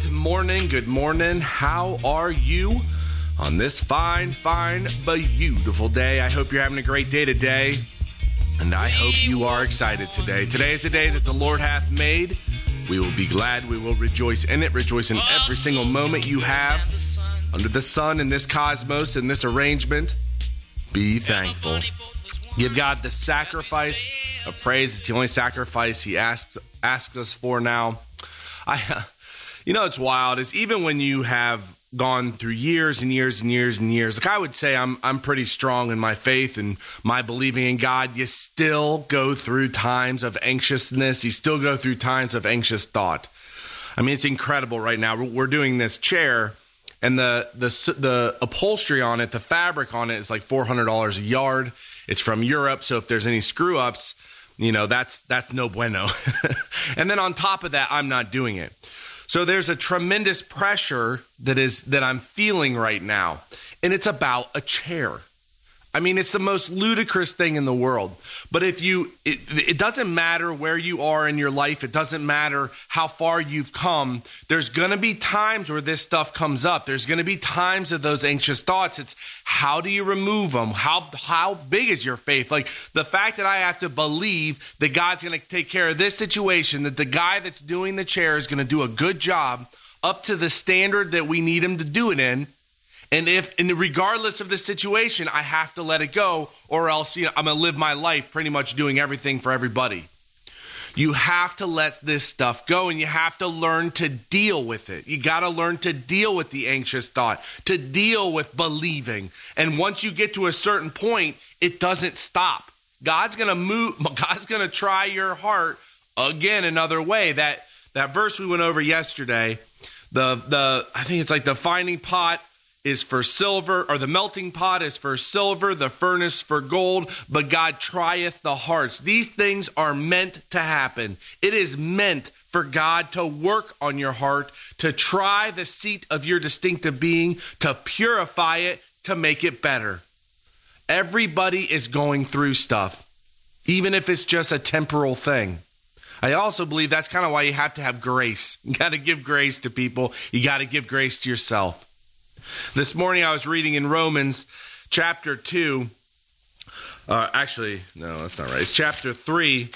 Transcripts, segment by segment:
Good morning, good morning. How are you on this fine, fine, beautiful day? I hope you're having a great day today, and I hope you are excited today. Today is the day that the Lord hath made. We will be glad, we will rejoice in it, rejoice in every single moment you have under the sun in this cosmos, in this arrangement. Be thankful. Give God the sacrifice of praise. It's the only sacrifice He asks asks us for now. I, you know, it's wild. Is even when you have gone through years and years and years and years. Like I would say, I'm I'm pretty strong in my faith and my believing in God. You still go through times of anxiousness. You still go through times of anxious thought. I mean, it's incredible right now. We're doing this chair, and the the the upholstery on it, the fabric on it, is like four hundred dollars a yard. It's from Europe, so if there's any screw ups, you know that's that's no bueno. and then on top of that, I'm not doing it. So there's a tremendous pressure that is that I'm feeling right now, and it's about a chair. I mean, it's the most ludicrous thing in the world. But if you, it, it, doesn't matter where you are in your life, it doesn't matter how far you've come. There's going to be times where this stuff comes up. There's going to be times of those anxious thoughts. It's how do you remove them? How, how big is your faith? Like the fact that I have to believe that God's going to take care of this situation, that the guy that's doing the chair is going to do a good job up to the standard that we need him to do it in and if, and regardless of the situation, I have to let it go, or else you know, I'm to live my life pretty much doing everything for everybody. You have to let this stuff go and you have to learn to deal with it. You got to learn to deal with the anxious thought, to deal with believing. And once you get to a certain point, it doesn't stop. God's to move, God's to try your heart again another way. That that verse we went over yesterday, the the I think it's like the finding pot is for silver, or the melting pot is for silver, the furnace for gold, but God trieth the hearts. These things are meant to happen. It is meant for God to work on your heart, to try the seat of your distinctive being, to purify it, to make it better. Everybody is going through stuff, even if it's just a temporal thing. I also believe that's kind of why you have to have grace. You got to give grace to people, you got to give grace to yourself. This morning I was reading in Romans chapter 2. Uh, actually, no, that's not right. It's chapter 3,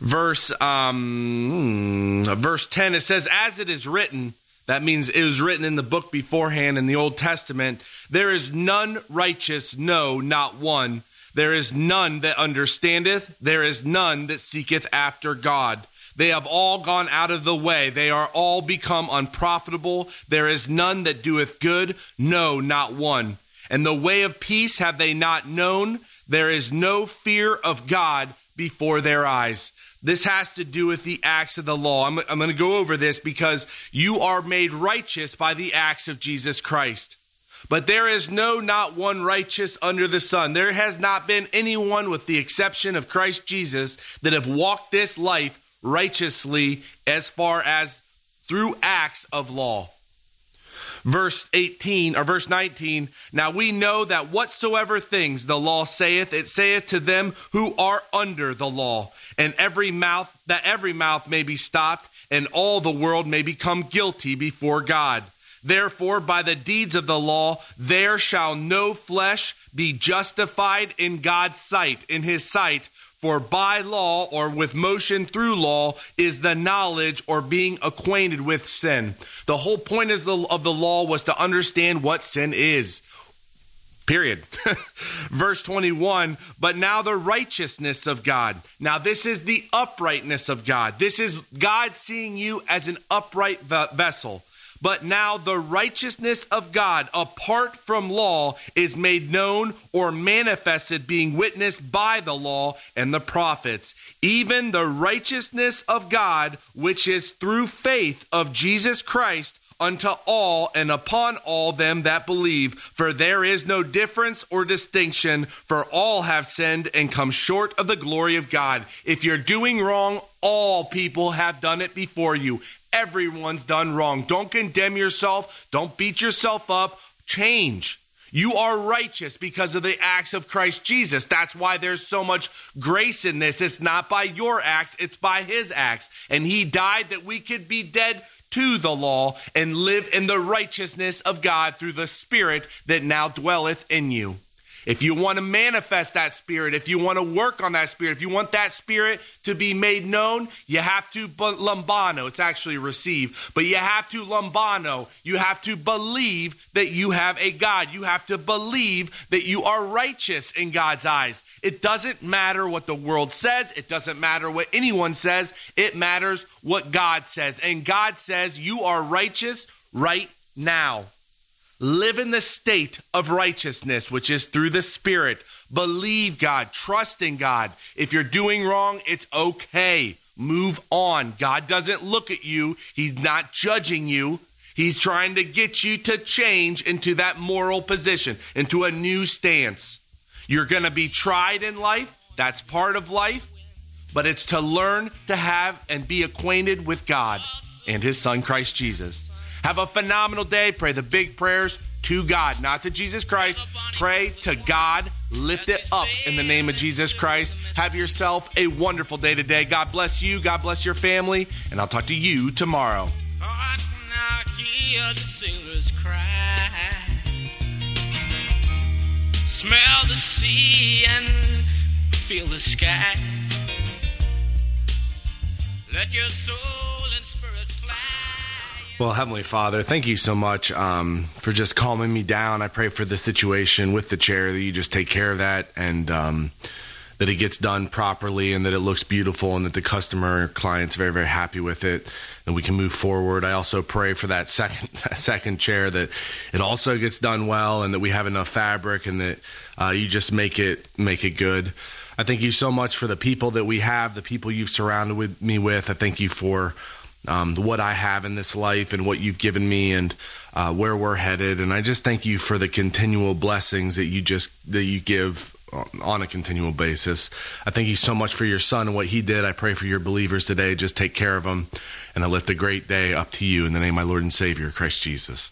verse, um, hmm, verse 10. It says, As it is written, that means it was written in the book beforehand in the Old Testament, there is none righteous, no, not one. There is none that understandeth, there is none that seeketh after God. They have all gone out of the way. They are all become unprofitable. There is none that doeth good, no, not one. And the way of peace have they not known. There is no fear of God before their eyes. This has to do with the acts of the law. I'm, I'm going to go over this because you are made righteous by the acts of Jesus Christ. But there is no, not one righteous under the sun. There has not been anyone, with the exception of Christ Jesus, that have walked this life righteously as far as through acts of law. Verse 18 or verse 19 Now we know that whatsoever things the law saith, it saith to them who are under the law, and every mouth, that every mouth may be stopped, and all the world may become guilty before God. Therefore, by the deeds of the law, there shall no flesh be justified in God's sight, in his sight, for by law or with motion through law is the knowledge or being acquainted with sin. The whole point of the law was to understand what sin is. Period. Verse 21 But now the righteousness of God. Now, this is the uprightness of God. This is God seeing you as an upright vessel. But now the righteousness of God apart from law is made known or manifested, being witnessed by the law and the prophets, even the righteousness of God, which is through faith of Jesus Christ unto all and upon all them that believe. For there is no difference or distinction, for all have sinned and come short of the glory of God. If you're doing wrong, all people have done it before you. Everyone's done wrong. Don't condemn yourself. Don't beat yourself up. Change. You are righteous because of the acts of Christ Jesus. That's why there's so much grace in this. It's not by your acts, it's by his acts. And he died that we could be dead to the law and live in the righteousness of God through the Spirit that now dwelleth in you. If you want to manifest that spirit, if you want to work on that spirit, if you want that spirit to be made known, you have to lambano. It's actually receive, but you have to lambano. You have to believe that you have a God. You have to believe that you are righteous in God's eyes. It doesn't matter what the world says. It doesn't matter what anyone says. It matters what God says. And God says you are righteous right now. Live in the state of righteousness, which is through the Spirit. Believe God, trust in God. If you're doing wrong, it's okay. Move on. God doesn't look at you, He's not judging you. He's trying to get you to change into that moral position, into a new stance. You're going to be tried in life. That's part of life. But it's to learn to have and be acquainted with God and His Son, Christ Jesus. Have a phenomenal day. Pray the big prayers to God, not to Jesus Christ. Pray to God. Lift it up in the name of Jesus Christ. Have yourself a wonderful day today. God bless you. God bless your family. And I'll talk to you tomorrow. Smell the sea and feel the sky. Let your soul well, Heavenly Father, thank you so much um, for just calming me down. I pray for the situation with the chair that you just take care of that and um, that it gets done properly and that it looks beautiful and that the customer client's very, very happy with it and we can move forward. I also pray for that second that second chair that it also gets done well and that we have enough fabric and that uh, you just make it make it good. I thank you so much for the people that we have, the people you've surrounded with me with. I thank you for um, what I have in this life and what you've given me and uh, where we're headed. And I just thank you for the continual blessings that you just that you give on a continual basis. I thank you so much for your son and what he did. I pray for your believers today. Just take care of them. And I lift a great day up to you in the name of my Lord and Savior, Christ Jesus.